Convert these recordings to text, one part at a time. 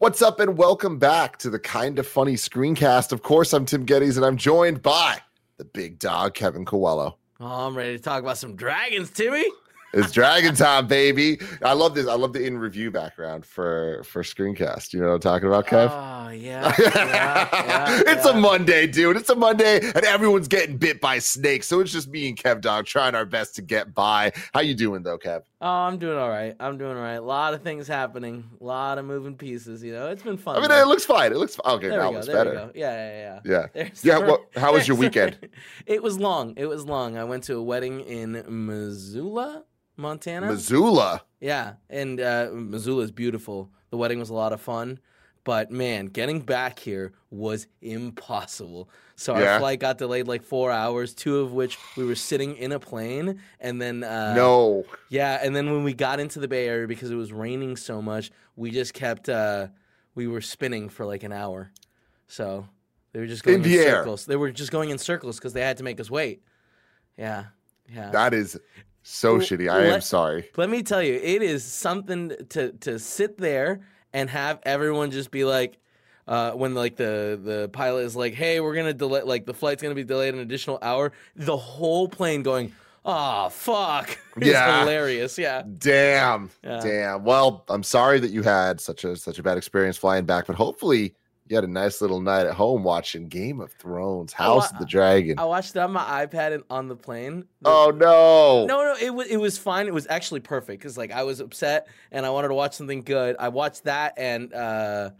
What's up, and welcome back to the Kinda Funny screencast. Of course, I'm Tim Gettys, and I'm joined by the big dog, Kevin Coelho. Oh, I'm ready to talk about some dragons, Timmy. It's Dragon Time, baby. I love this. I love the in review background for for screencast. You know what I'm talking about, Kev? Ah, Oh yeah, yeah, yeah it's yeah. a Monday, dude. It's a Monday, and everyone's getting bit by snakes. So it's just me and Kev Dog trying our best to get by. How you doing, though, Kev? Oh, I'm doing all right. I'm doing all right. A lot of things happening. A lot of moving pieces. You know, it's been fun. I mean, though. it looks fine. It looks okay. there now it's better. Yeah, yeah, yeah. Yeah. There's- Yeah, what- how was your weekend? it was long. It was long. I went to a wedding in Missoula, Montana. Missoula. Yeah, and uh, Missoula is beautiful. The wedding was a lot of fun, but man, getting back here was impossible. So our flight got delayed like four hours, two of which we were sitting in a plane, and then uh, no. yeah, and then when we got into the Bay Area because it was raining so much, we just kept uh, we were spinning for like an hour. So they were just going In in, the air. circles. They were just going in circles because they had to make us wait. Yeah, yeah. That is so Well, shitty. I am sorry. Let me tell you, it is something to to sit there and have everyone just be like, uh, when like the the pilot is like, "Hey, we're gonna delay, like the flight's gonna be delayed an additional hour." The whole plane going, "Oh fuck!" It's Yeah. hilarious. Yeah, Damn. Yeah. Damn. Well, I'm sorry that you had such a such a bad experience flying back, but hopefully you had a nice little night at home watching Game of Thrones, House of the Dragon. I watched it on my iPad and on the plane. The- oh no. No, no, it was it was fine. It was actually perfect because like I was upset and I wanted to watch something good. I watched that and uh,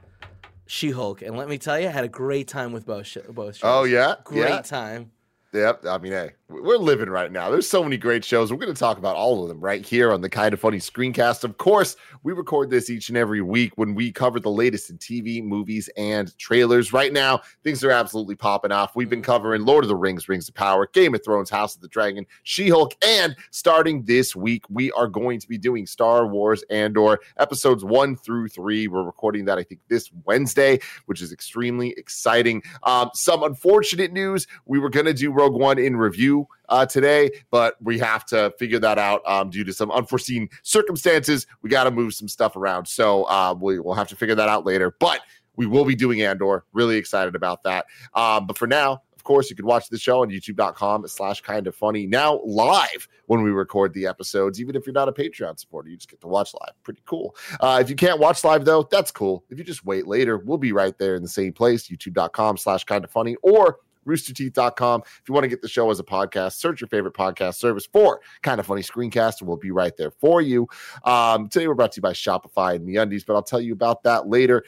She Hulk, and let me tell you, I had a great time with both sh- both shows. Oh yeah. great Yeah. time. Yep. I mean, hey, we're living right now. There's so many great shows. We're going to talk about all of them right here on the Kinda Funny screencast. Of course, we record this each and every week when we cover the latest in TV, movies, and trailers. Right now, things are absolutely popping off. We've been covering Lord of the Rings, Rings of Power, Game of Thrones, House of the Dragon, She Hulk, and starting this week, we are going to be doing Star Wars Andor episodes one through three. We're recording that, I think, this Wednesday, which is extremely exciting. Um, some unfortunate news we were going to do Rogue One in review uh, today, but we have to figure that out um, due to some unforeseen circumstances. We got to move some stuff around. So uh, we, we'll have to figure that out later. But we will be doing Andor. Really excited about that. Um, but for now, of course, you can watch the show on youtube.com slash kinda funny now live when we record the episodes, even if you're not a Patreon supporter, you just get to watch live. Pretty cool. Uh, if you can't watch live though, that's cool. If you just wait later, we'll be right there in the same place, youtube.com slash kinda funny or roosterteeth.com. If you want to get the show as a podcast, search your favorite podcast service for kinda funny screencast, and we'll be right there for you. Um, today we're brought to you by Shopify and MeUndies, but I'll tell you about that later.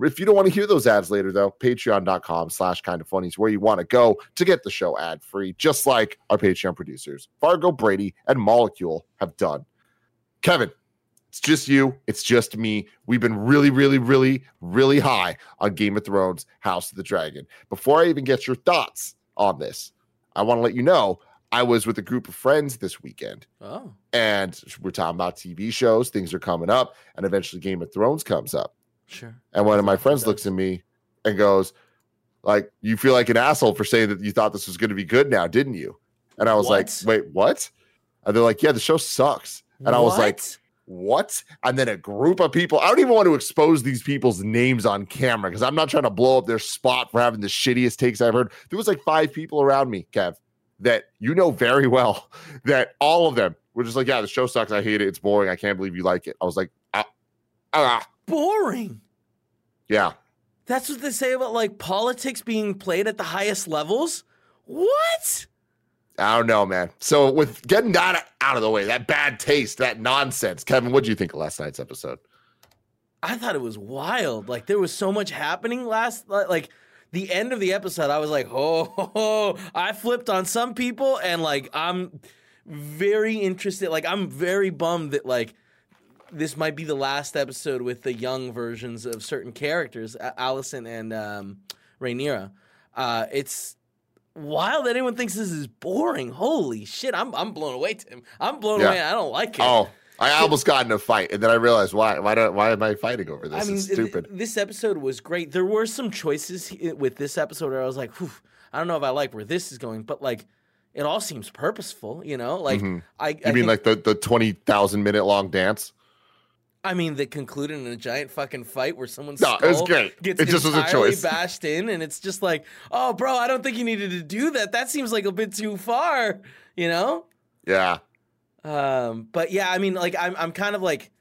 If you don't want to hear those ads later, though, patreon.com slash kinda funny is where you want to go to get the show ad free, just like our Patreon producers, Fargo Brady and Molecule, have done. Kevin, it's just you. It's just me. We've been really, really, really, really high on Game of Thrones, House of the Dragon. Before I even get your thoughts on this, I want to let you know I was with a group of friends this weekend Oh, and we're talking about TV shows. Things are coming up, and eventually Game of Thrones comes up. sure. And one of my friends looks at me and goes, like, you feel like an asshole for saying that you thought this was going to be good now, didn't you? And I was What? like, wait, what? And they're like, yeah, the show sucks. And I was like, What? And then a group of people, I don't even want to expose these people's names on camera because I'm not trying to blow up their spot for having the shittiest takes I've heard. There was like five people around me, Kev, that you know very well that all of them were just like, yeah, the show sucks. I hate it. It's boring. I can't believe you like it. I was like, ah, ah, boring. yeah. That's what they say about like politics being played at the highest levels. What? I don't know, man. So with getting that out of the way, that bad taste, that nonsense, Kevin, what do you think of last night's episode? I thought it was wild. Like there was so much happening last like the end of the episode I was like, "Oh, I flipped on some people and like I'm very interested. Like I'm very bummed that like this might be the last episode with the young versions of certain characters, Alicent and um, Rhaenyra. Uh, it's wild that anyone thinks this is boring. Holy shit, I'm I'm blown away, Tim. I'm blown Yeah. away. I don't like it. Oh, I almost got in a fight, and then I realized why. Why do, Why am I fighting over this? I mean, it's th- stupid. this episode was great. There were some choices with this episode where I was like, I don't know if I like where this is going, but like, it all seems purposeful. You know, like Mhm. I, I you mean think- like the the twenty thousand minute long dance? I mean, that concluded in a giant fucking fight where someone's No, it was great. gets It just was a choice. bashed in, and it's just like, oh, bro, I don't think you needed to do that. That seems like a bit too far, you know. Yeah. Um, but yeah, I mean, like, I'm I'm kind of like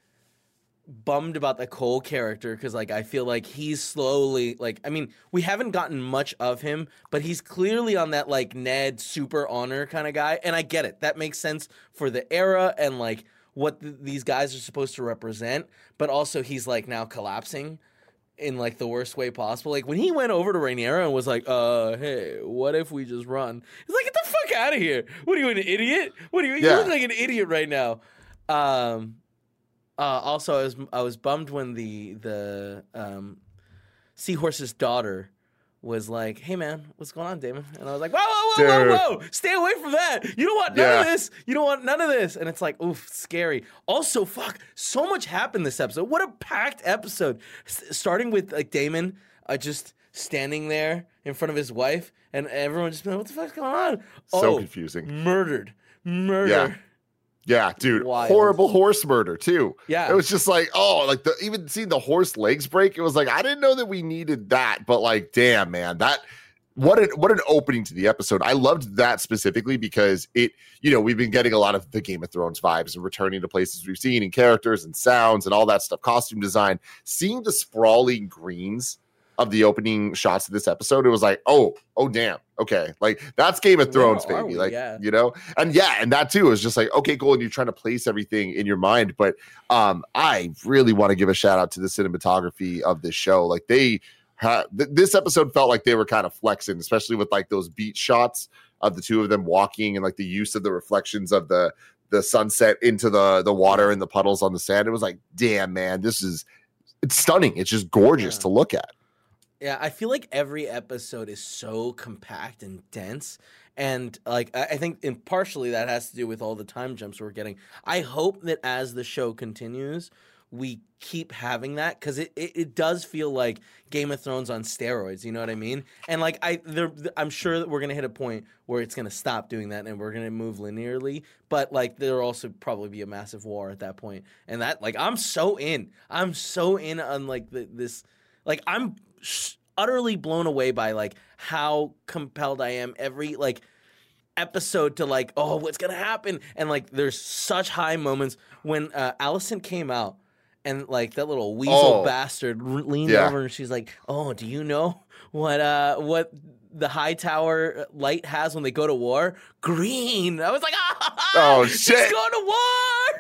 bummed about the Cole character because like I feel like he's slowly like I mean we haven't gotten much of him, but he's clearly on that like Ned super honor kind of guy, and I get it. That makes sense for the era and like what th- these guys are supposed to represent. But also he's like now collapsing in like the worst way possible. Like when he went over to Rhaenyra and was like, "Uh, hey, what if we just run?" He's like, "Get the fuck out of here! What are you, an idiot? What are you? Yeah. You look like an idiot right now." Um. Uh, also, I was I was bummed when the the um, seahorse's daughter was like, "Hey, man, what's going on, Daemon?" And I was like, "Whoa, whoa, whoa, Dude. whoa, whoa! Stay away from that! You don't want none of this. You don't want none of this." And it's like, oof, scary. Also, fuck, so much happened this episode. What a packed episode! S- starting with like Daemon, uh, just standing there in front of his wife, and everyone just been like, "What the fuck's going on?" So oh, confusing. murdered, murder. Yeah. Yeah, dude. Wild. Horrible horse murder too. Yeah. It was just like, oh, like the even seeing the horse legs break, it was like, I didn't know that we needed that, but like, damn, man, that what an what an opening to the episode. I loved that specifically because it, you know, we've been getting a lot of the Game of Thrones vibes and returning to places we've seen and characters and sounds and all that stuff, costume design. Seeing the sprawling greens of the opening shots of this episode, it was like, oh, oh damn. Okay. Like that's Game of Thrones, baby. Like, Yeah. you know, and yeah, and that too is just like, okay, cool. And you're trying to place everything in your mind. But um, I really want to give a shout out to the cinematography of this show. Like they ha- th- this episode felt like they were kind of flexing, especially with like those beat shots of the two of them walking and like the use of the reflections of the the sunset into the the water and the puddles on the sand. It was like, damn, man, this is it's stunning. It's just gorgeous Yeah. to look at. Yeah, I feel like every episode is so compact and dense. And like I think in partially that has to do with all the time jumps we're getting. I hope that as the show continues, we keep having that because it, it, it does feel like Game of Thrones on steroids. You know what I mean? And like I, there, I'm sure that we're gonna hit a point where it's gonna stop doing that and we're gonna move linearly. But like there'll also probably be a massive war at that point. And that like I'm so in. I'm so in on like the, this. Like I'm utterly blown away by like how compelled I am every like episode to like oh what's gonna happen and like there's such high moments when uh, Alicent came out and like that little weasel Oh. bastard leaned Yeah. over and she's like oh do you know what uh what the Hightower light has when they go to war green I was like ah Oh, she's shit. going to war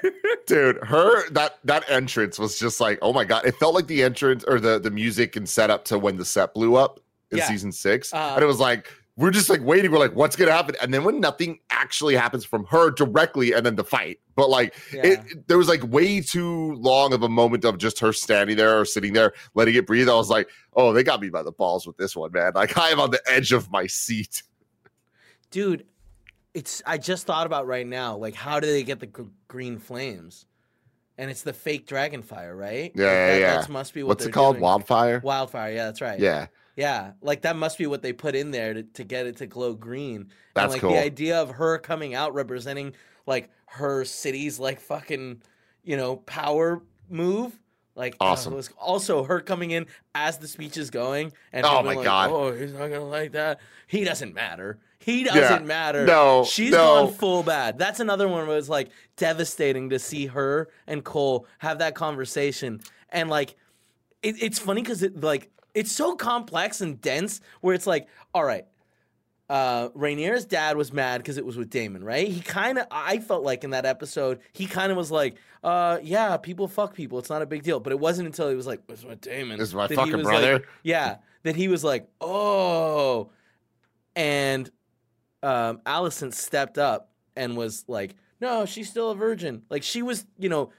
dude her that that entrance was just like oh my god. It felt like the entrance or the the music and setup to when the sept blew up in Yeah. season six. Uh, and it was like we're just like waiting. We're like what's gonna happen? And then when nothing actually happens from her directly and then the fight. But like Yeah. it, it- there was like way too long of a moment of just her standing there or sitting there letting it breathe. I was like oh they got me by the balls with this one man. Like i am on the edge of my seat. Dude it's i just thought about right now like how do they get the gr- green flames? And it's the fake dragon fire right? Yeah, Like, yeah, that, yeah. that must be what what's it called? doing. wildfire? Wildfire yeah that's right. Yeah. Yeah like that must be what they put in there to, to get it to glow green. That's and like cool. the idea of her coming out representing like her city's like fucking you know power move like uh, Awesome. was also her coming in as the speech is going and Oh my like, God. oh he's not gonna like that he doesn't matter he doesn't matter no She's no. gone full bad. That's another one where it's like devastating to see her and Cole have that conversation. And like, it, it's funny because it like it's so complex and dense. Where it's like, all right, uh, Rhaenyra's dad was mad because it was with Daemon, right? He kind of, I felt like in that episode, he kind of was like, uh, yeah, people fuck people. It's not a big deal. But it wasn't until he was like, it's with Daemon. This is my that he fucking was brother. like- yeah, that he was like, oh, and um, Alicent stepped up and was like, "No, she's still a virgin." Like she was, you know,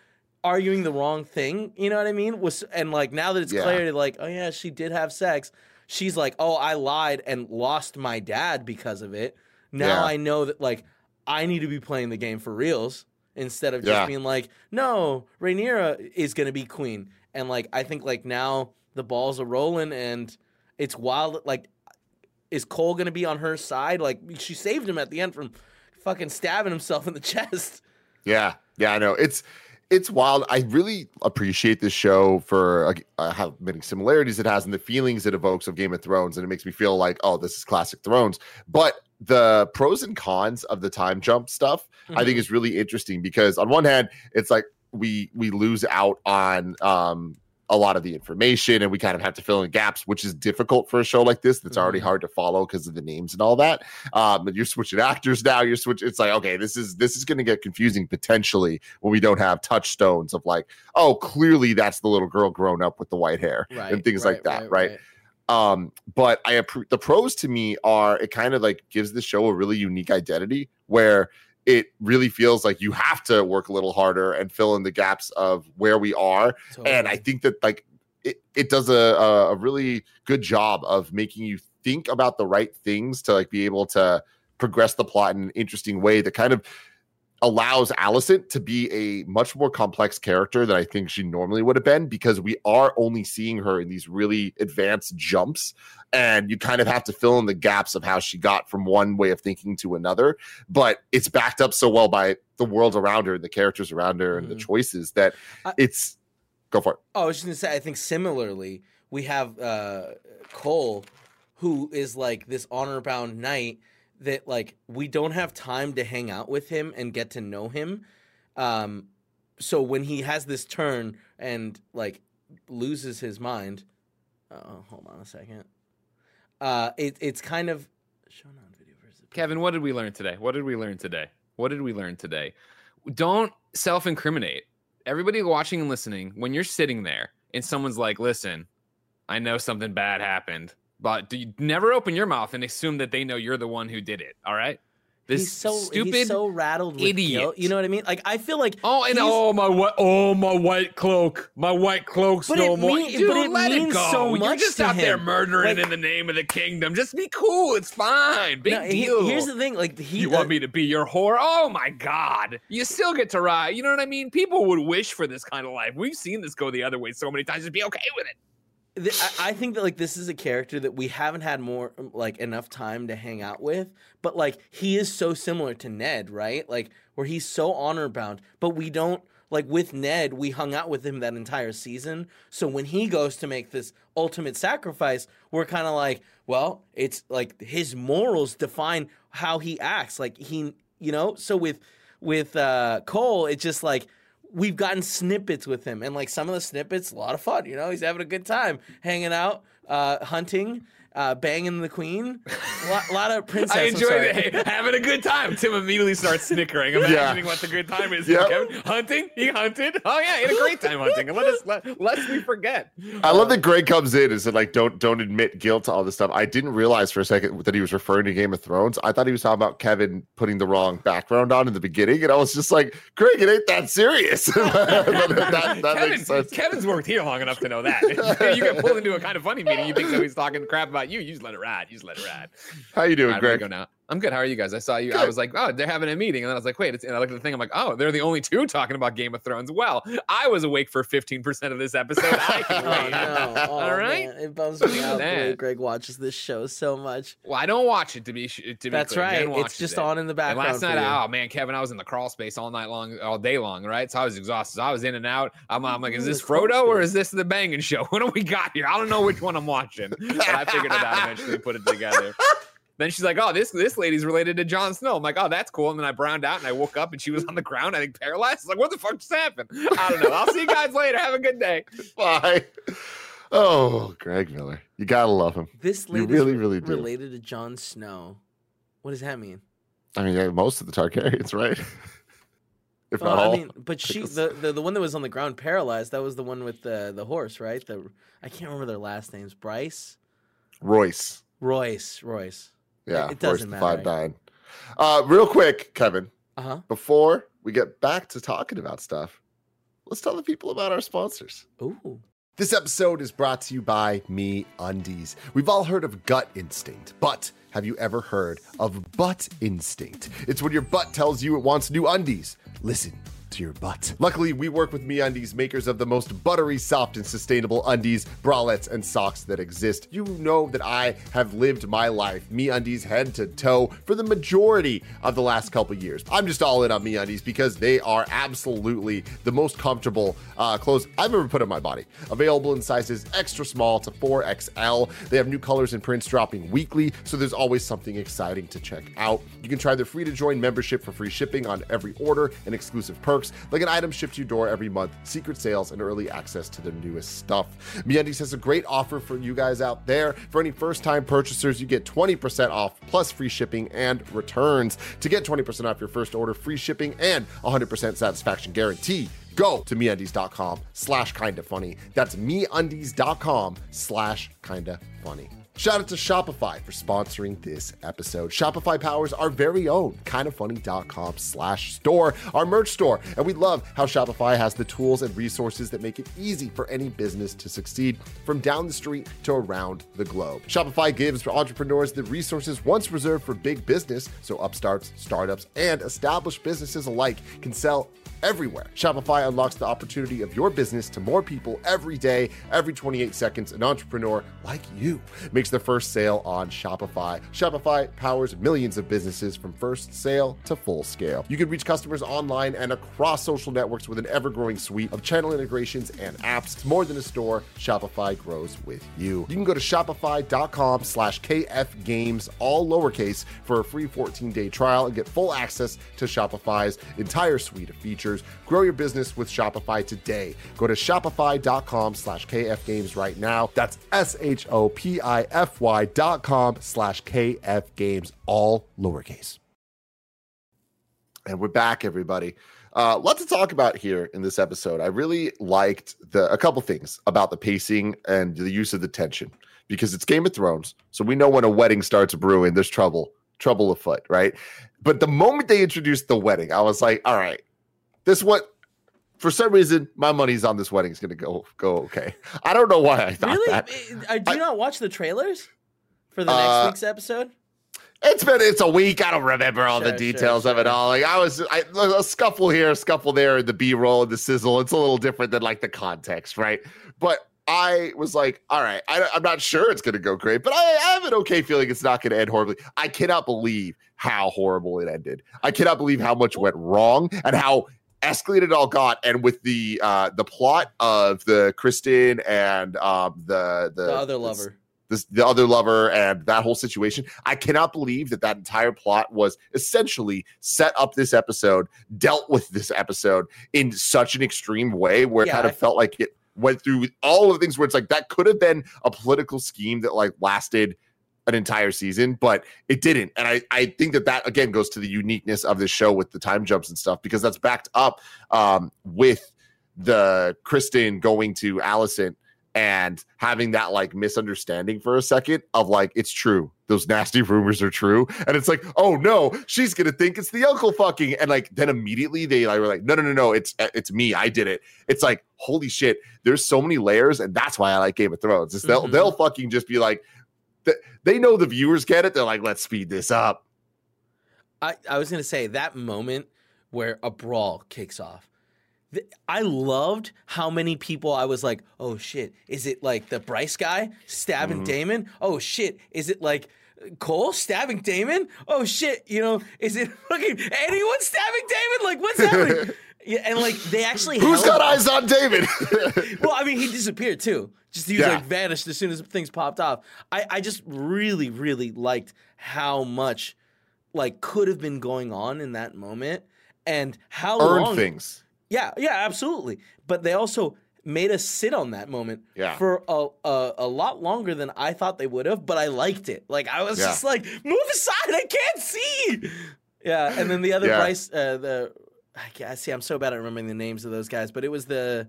arguing the wrong thing. You know what I mean? Was and like now that it's Yeah. clear, like, oh yeah, she did have sex. She's like, oh, I lied and lost my dad because of it. Now Yeah. I know that like I need to be playing the game for reals instead of just Yeah. being like, no, Rhaenyra is gonna be queen. And like I think like now the balls are rolling and it's wild. Like, is Cole gonna be on her side? Like she saved him at the end from fucking stabbing himself in the chest. Yeah, yeah, I know. It's it's wild. I really appreciate this show for uh, how many similarities it has and the feelings it evokes of Game of Thrones, and it makes me feel like, oh, this is classic Thrones. But the pros and cons of the time jump stuff, I think, is really interesting because on one hand, it's like we we lose out on um a lot of the information and we kind of have to fill in gaps which is difficult for a show like this that's already Mhm. hard to follow because of the names and all that. Um and you're switching actors now you're switching it's like okay this is this is going to get confusing potentially when we don't have touchstones of like oh clearly that's the little girl grown up with the white hair and things like that right, um but i appre- the pros to me are it kind of like gives the show a really unique identity where it really feels like you have to work a little harder and fill in the gaps of where we are. And I think that like it, it does a, a a really good job of making you think about the right things to like be able to progress the plot in an interesting way that kind of allows Alicent to be a much more complex character than I think she normally would have been because we are only seeing her in these really advanced jumps and you kind of have to fill in the gaps of how she got from one way of thinking to another but it's backed up so well by the world around her and the characters around her and the Mhm. choices that I- it's go for it Oh, I was just gonna say. I think similarly, we have uh, Cole, who is like this honor bound knight that like we don't have time to hang out with him and get to know him. Um, so when he has this turn and like loses his mind, oh, hold on a second. Uh, it, it's kind of shown on video versus Kevin, what did we learn today? What did we learn today? What did we learn today? Don't self incriminate. Everybody watching and listening, when you're sitting there and someone's like, listen, I know something bad happened, but do you never open your mouth and assume that they know you're the one who did it. All right? This he's so stupid. he's so rattled with idiot. guilt. You know what I mean? Like I feel like Oh, and oh my what? Oh my white cloak, my white cloak's no more. Dude, but it let means it go. so You're just out there murdering Like- in the name of the kingdom. Just be cool. It's fine. Big No, he- deal. here's the thing, like he you want me to be your whore? Oh my god! You still get to ride. You know what I mean? People would wish for this kind of life. We've seen this go the other way so many times. Just be okay with it. I, I think that like this is a character that we haven't had more like enough time to hang out with, but like he is so similar to Ned, right? Like where he's so honor bound, but we don't like with Ned, we hung out with him that entire season. So when he goes to make this ultimate sacrifice, we're kind of like, well, it's like his morals define how he acts. Like he, you know, so with with uh Cole, it's just like we've gotten snippets with him, and like some of the snippets, a lot of fun. You know, he's having a good time hanging out, uh, hunting, uh, banging the queen. A lot, lot of princess. I I'm enjoyed it. Having a good time. Tim immediately starts snickering, imagining what the good time is. Yep. Kevin, hunting? He hunted? Oh yeah, he had a great time hunting. And let us let, lest we forget. I love that Greg comes in and said like don't don't admit guilt to all this stuff. I didn't realize for a second that he was referring to Game of Thrones. I thought he was talking about Kevin putting the wrong background on in the beginning, and I was just like, Greg, it ain't that serious. That, that Kevin. Kevin's worked here long enough to know that. you get pulled into a kinda funny meeting. You think somebody's talking crap about you. You just let it ride. You just let it ride. How you doing, right, Greg? go now. I'm good. How are you guys? I saw you. I was like, oh, they're having a meeting, and then I was like, wait. It's, and I looked at the thing. I'm like, oh, they're the only two talking about Game of Thrones. Well, I was awake for 15 percent of this episode. I can Oh no! Oh, All right. man. it bums me out. Greg watches this show so much. Well, I don't watch it to be to be That's clear. right. It's just it. on in the And background. last for night, oh man, Kevin, I was in the crawl space all night long, all day long, right? So I was exhausted. So I was in and out. I'm, I'm like, is this Frodo or is this the banging show? What do we got here? I don't know which one I'm watching. But I figured it out eventually, put it together. Then she's like, "Oh, this this lady's related to Jon Snow." I'm like, "Oh, that's cool." And then I browned out and I woke up and she was on the ground, I think paralyzed. I was like, "What the fuck just happened?" I don't know. I'll see you guys later. Have a good day. Bye. Oh, Greg Miller, you gotta love him. this You lady's really, really do. related to Jon Snow. What does that mean? I mean, yeah, most of the Targaryens, right? if Well, not all. I mean, but she, the, the the one that was on the ground paralyzed, that was the one with the the horse, right? The I can't remember their last names. Bryce, Royce. Royce, Royce. Yeah, it doesn't matter. five nine. Uh, real quick, Kevin. Uh huh. Before we get back to talking about stuff, let's tell the people about our sponsors. Ooh. This episode is brought to you by Me Undies. We've all heard of gut instinct, but have you ever heard of butt instinct? It's when your butt tells you it wants new undies. Listen to your butt. Luckily, we work with MeUndies, makers of the most buttery, soft, and sustainable undies, bralettes, and socks that exist. You know that I have lived my life MeUndies head to toe for the majority of the last couple years. I'm just all in on MeUndies because they are absolutely the most comfortable uh, clothes I've ever put on my body. Available in sizes extra small to 4XL. They have new colors and prints dropping weekly, so there's always something exciting to check out. You can try their free to join membership for free shipping on every order and exclusive perks perks like an item shipped to your door every month, secret sales, and early access to their newest stuff. MeUndies has a great offer for you guys out there. For any first-time purchasers, you get 20% off plus free shipping and returns. To get 20% off your first order, free shipping, and 100% satisfaction guarantee, go to meundies.com slash kinda funny. That's meundies.com slash kinda funny. Shout out to Shopify for sponsoring this episode. Shopify powers our very own kindafunny.com slash store, our merch store. And we love how Shopify has the tools and resources that make it easy for any business to succeed from down the street to around the globe. Shopify gives entrepreneurs the resources once reserved for big business, so upstarts, startups, and established businesses alike can sell everywhere. Shopify unlocks the opportunity of your business to more people every day, every 28 seconds. An entrepreneur like you makes their first sale on Shopify. Shopify powers millions of businesses from first sale to full scale. You can reach customers online and across social networks with an ever growing suite of channel integrations and apps. It's more than a store, Shopify grows with you. You can go to shopify.com slash kfgames, all lowercase, for a free 14 day trial and get full access to Shopify's entire suite of features. Grow your business with Shopify today. Go to shopify.com slash kfgames right now. That's S-H-O-P-I-F-Y dot com slash kfgames, all lowercase. And we're back, everybody. Uh, lot to talk about here in this episode. I really liked the a couple things about the pacing and the use of the tension because it's Game of Thrones, so we know when a wedding starts brewing, there's trouble, trouble afoot, right? But the moment they introduced the wedding, I was like, all right, this what for some reason my money's on this wedding is going to go go okay. I don't know why I thought Really? that. Uh, Do you not watch the trailers for the next Uh, week's episode? It's been it's a week. I don't remember all the details sure, of it all. Like I was I, a scuffle here, a scuffle there, the B roll and the sizzle. It's a little different than like the context, right? But I was like, all right, I, I'm not sure it's going to go great, but I, I have an okay feeling it's not going to end horribly. I cannot believe how horrible it ended. I cannot believe how much went wrong and how escalated all got. And with the uh the plot of the Criston and um the the, The other lover. this the other lover and that whole situation. I cannot believe that that entire plot was essentially set up this episode, dealt with this episode in such an extreme way where it Yeah, kind I- of felt like it went through all of the things where it's like that could have been a political scheme that like lasted an entire season, but it didn't. And I, I think that that again goes to the uniqueness of this show with the time jumps and stuff because that's backed up um, with the Criston going to Alicent and having that like misunderstanding for a second of like it's true. Those nasty rumors are true. And it's like oh no she's gonna think it's the uncle fucking. And like then immediately they like were like no no no no it's it's me. I did it. It's like holy shit there's so many layers and that's why i like game of thrones. Is they'll they'll fucking just be like they know the viewers get it they're like let's speed this up I, I was gonna say that moment where a brawl kicks off. th- I loved how many people I was like, oh shit, is it like the Bryce guy stabbing Mhm. Daemon? Oh shit, is it like Cole stabbing Daemon? Oh shit, you know, is it fucking anyone stabbing Daemon? Like what's happening? yeah, and like they actually who's got eyes on david well, I mean, he disappeared too. Just he was Yeah. like vanished as soon as things popped off. I, I just really, really liked how much like could have been going on in that moment and how earned long. things Yeah, yeah, absolutely. But they also made us sit on that moment Yeah. for a, a a lot longer than I thought they would have. But I liked it. Like I was Yeah. just like, move aside, I can't see. Yeah, and then the other Yeah. Bryce, uh, the I see. I'm so bad at remembering the names of those guys, but it was the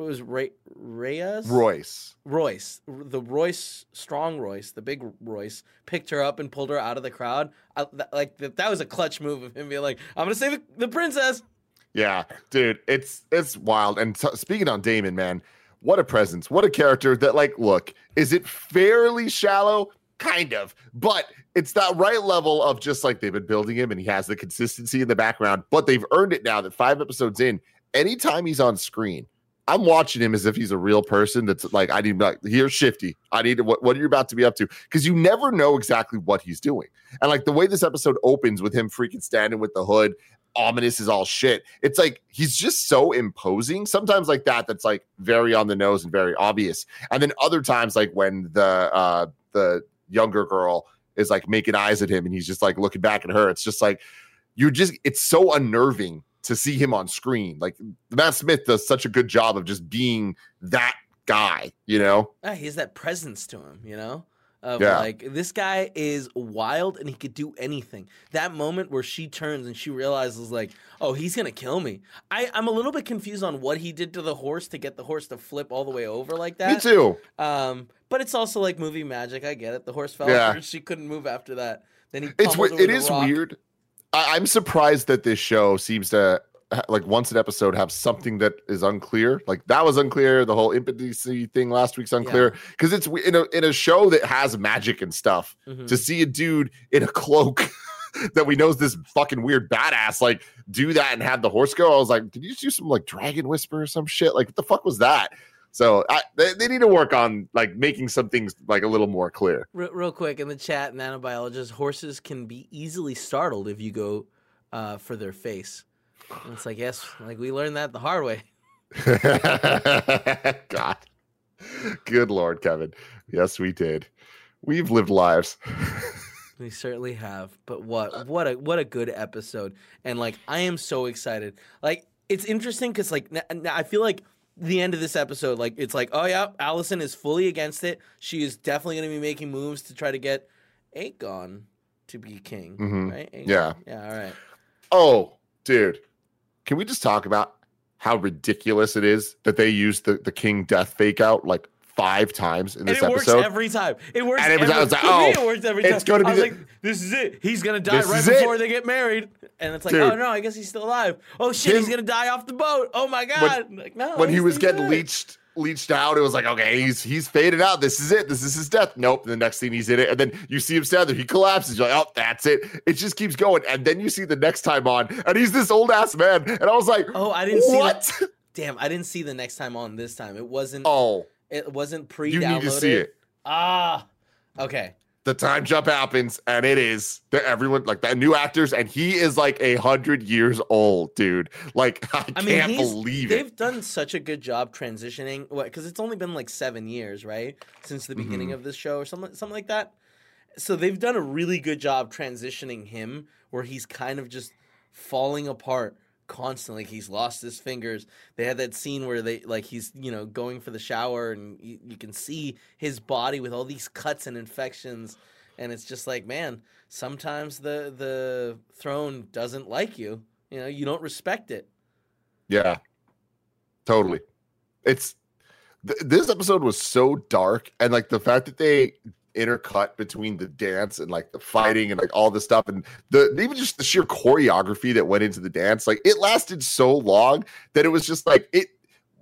it was Ray, Reyes? Royce. Royce, the Royce, strong Royce, the big Royce, picked her up and pulled her out of the crowd. I, that, like that, that was a clutch move of him being like, "I'm gonna save the, the princess." Yeah, dude, it's it's wild. And t- speaking on Daemon, man, what a presence, what a character. That like, look, is it fairly shallow? Kind of, but it's that right level of just like they've been building him, and he has the consistency in the background. But they've earned it now that five episodes in, anytime he's on screen, I'm watching him as if he's a real person. That's like, I need like here's Shifty. I need to, what what are you about to be up to? Because you never know exactly what he's doing. And like the way this episode opens with him freaking standing with the hood, ominous is all shit. It's like he's just so imposing. Sometimes like that, that's like very on the nose and very obvious. And then other times, like when the uh the younger girl is like making eyes at him and he's just like looking back at her. It's just like you're just it's so unnerving to see him on screen. Like Matt Smith does such a good job of just being that guy, you know? Ah, he has that presence to him, you know. Of Yeah. like this guy is wild and he could do anything. That moment where she turns and she realizes like, oh, he's gonna kill me. I I'm a little bit confused on what he did to the horse to get the horse to flip all the way over like that. Me too. Um, but it's also like movie magic. I get it. The horse fell Yeah. over. She couldn't move after that. Then he. It's pummeled we- her it is rock. weird. I, I'm surprised that this show seems to like once an episode have something that is unclear. Like that was unclear. The whole impotency thing last week's unclear because it's in a in a show that has magic and stuff. Mhm. To see a dude in a cloak that we know is this fucking weird badass like do that and have the horse go. I was like, did you just do some like dragon whisper or some shit? Like what the fuck was that? So I, they, they need to work on like making some things like a little more clear. Real, real quick in the chat, nanobiologist, horses can be easily startled if you go uh, for their face. And it's like, yes, like we learned that the hard way. God. Good Lord, Kevin. Yes, we did. We've lived lives. We certainly have. But what what a what a good episode. And like I am so excited. Like it's interesting cuz like I feel like the end of this episode like it's like oh yeah, Alicent is fully against it. She is definitely going to be making moves to try to get Aegon to be king, mm-hmm. right? Aegon. Yeah. Yeah, all right. Oh, dude. Can we just talk about how ridiculous it is that they used the, the King Death fake out like five times in And this it works every time. It works And every every time it's like, for me, oh, it works every time. it's gonna be I was the- like, this is it. He's gonna die right is it. before they get married. And it's like, oh, Dude. oh no, I guess he's still alive. Oh shit, he's gonna die off the boat. Oh my god. like, no, when he was getting leeched leeched out, it was like, okay, he's he's faded out. This is it. This is his death. Nope. The next thing he's in it, and then you see him stand there. He collapses. You're like, oh, that's it. It just keeps going, and then you see the next time on, and he's this old ass man, and I was like, Oh, I didn't see what? Damn, I didn't see the next time on this time. It wasn't. oh, It wasn't pre. you need to see it. Ah. Okay. the time jump happens and it is that everyone like the new actors and he is like a hundred years old dude like i, I mean, can't believe they've it done such a good job transitioning. What? Because it's only been like seven years, right, since the beginning Mm-hmm. of this show, or something, something like that. So they've done a really good job transitioning him, where he's kind of just falling apart constantly. He's lost his fingers. They had that scene where they like he's you know going for the shower, and you, you can see his body with all these cuts and infections, and it's just like, man, sometimes the the throne doesn't like you. You know, you don't respect it. yeah totally it's th- this episode was so dark and like the fact that they intercut between the dance and like the fighting and like all this stuff and the even just the sheer choreography that went into the dance like it lasted so long that it was just like it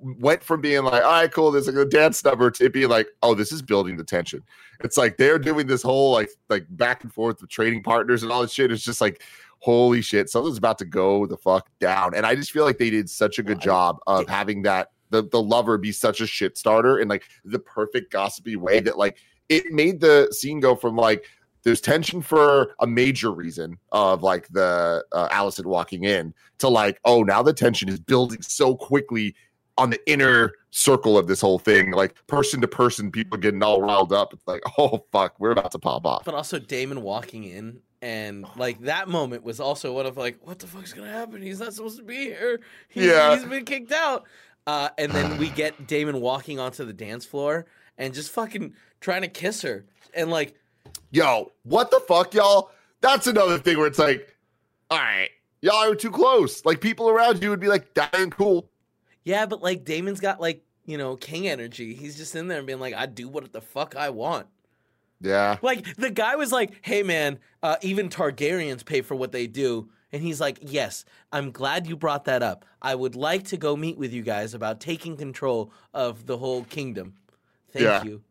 went from being like all right cool there's like a dance number to it being like oh this is building the tension. It's like they're doing this whole like like back and forth with trading partners and all this shit. It's just like holy shit something's about to go the fuck down. And i just feel like they did such a good job of having that the, the lover be such a shit starter in like the perfect gossipy way that like it made the scene go from like there's tension for a major reason of like the uh, Alicent walking in to like oh now the tension is building so quickly on the inner circle of this whole thing like person to person people getting all riled up it's like oh fuck we're about to pop off But also Daemon walking in and like that moment was also one of like, what the fuck's gonna happen? He's not supposed to be here. He's, Yeah. he's been kicked out. Uh, and then we get Daemon walking onto the dance floor and just fucking trying to kiss her. And like, yo what the fuck y'all that's another thing where it's like all right y'all are too close like people around you would be like that ain't cool yeah, but like Daemon's got like you know, king energy. He's just in there and being like, I do what the fuck I want. Yeah. Like the guy was like, "Hey man, uh, even Targaryens pay for what they do," and he's like, "Yes, I'm glad you brought that up. I would like to go meet with you guys about taking control of the whole kingdom. Thank Yeah. you."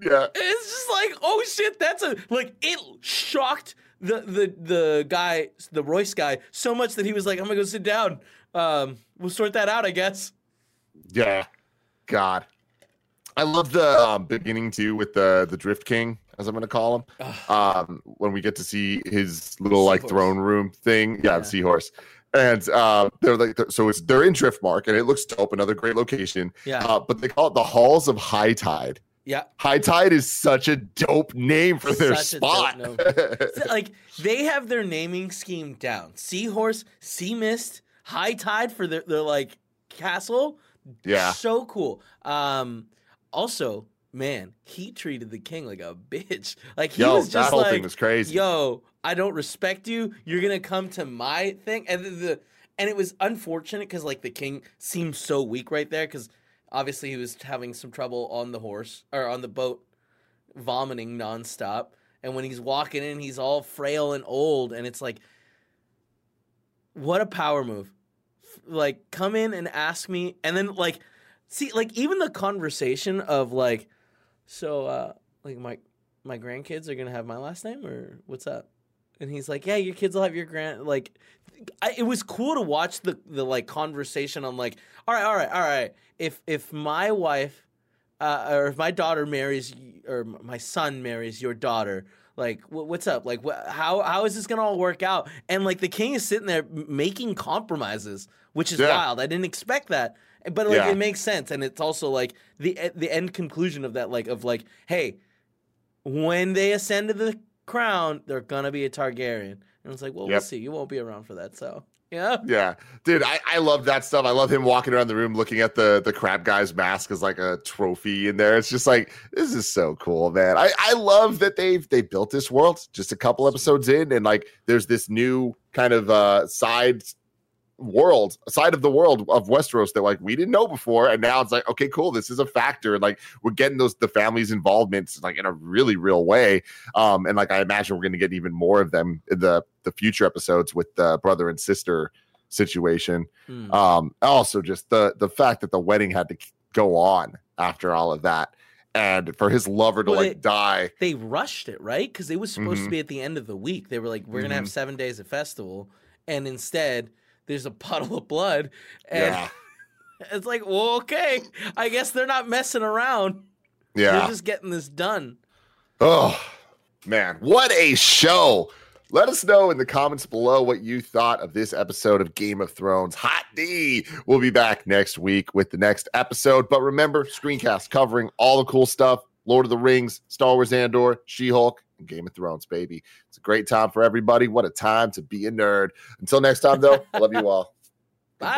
Yeah. It's just like, oh shit, that's a like it shocked the the the guy, the Royce guy, so much that he was like, "I'm gonna go sit down. Um, we'll sort that out, I guess." Yeah. God. I love the um, beginning too with the the Drift King, as I'm to call him. Um, when we get to see his little like throne room thing, yeah, Yeah. the seahorse, and uh, they're like, so it's they're in Driftmark, and it looks dope, another great location. Yeah, Uh, but they call it the Halls of High Tide. yeah. High Tide is such a dope name for their Such spot. like they have their naming scheme down. Seahorse, Sea Mist, High Tide for their, their like castle. yeah, So cool. Um also, man, he treated the king like a bitch. Like he yo, was that just whole like thing was crazy. yo, I don't respect you. You're gonna come to my thing, and the, the and it was unfortunate because like the king seemed so weak right there because obviously he was having some trouble on the horse or on the boat, vomiting nonstop. And when he's walking in, he's all frail and old, and it's like, what a power move! Like, come in and ask me, and then like, see, like even the conversation of like, so uh, like my my grandkids are gonna have my last name or what's up? And he's like, yeah, your kids will have your grand. Like, I, it was cool to watch the the like conversation on like, all right, all right, all right. If if my wife, uh, or if my daughter marries or my son marries your daughter, like wh- what's up? Like, wh- how how is this gonna all work out? And like the king is sitting there making compromises, which is Yeah. wild. I didn't expect that, but like Yeah. it makes sense, and it's also like the the end conclusion of that, like of like, hey, when they ascend to the crown, they're gonna be a Targaryen. And it's like, well, we'll see. You won't be around for that, so yeah. Yeah, dude, I, I love that stuff. I love him walking around the room looking at the the crab guy's mask as like a trophy in there. It's just like this is so cool, man. I I love that they've they built this world just a couple episodes in, and like there's this new kind of uh side world side of the world of Westeros that like we didn't know before, and now it's like okay, cool, this is a factor, and like we're getting those the family's involvement like in a really real way. Um, and like I imagine we're going to get even more of them in the the future episodes with the brother and sister situation. Hmm. Um, also just the the fact that the wedding had to go on after all of that, and for his lover to Well, like it- die. they rushed it, right? Because it was supposed Mhm. to be at the end of the week. They were like, we're gonna have Mhm. seven days of festival, and instead there's a puddle of blood, and Yeah, it's like, well, okay, I guess they're not messing around. yeah. They're just getting this done. Oh man, what a show! Let us know in the comments below what you thought of this episode of Game of Thrones. Hot D. We'll be back next week with the next episode. But remember, screencast covering all the cool stuff: Lord of the Rings, Star Wars Andor, She-Hulk, Game of Thrones, baby. It's a great time for everybody. What a time to be a nerd. Until next time, though, love you all. Bye.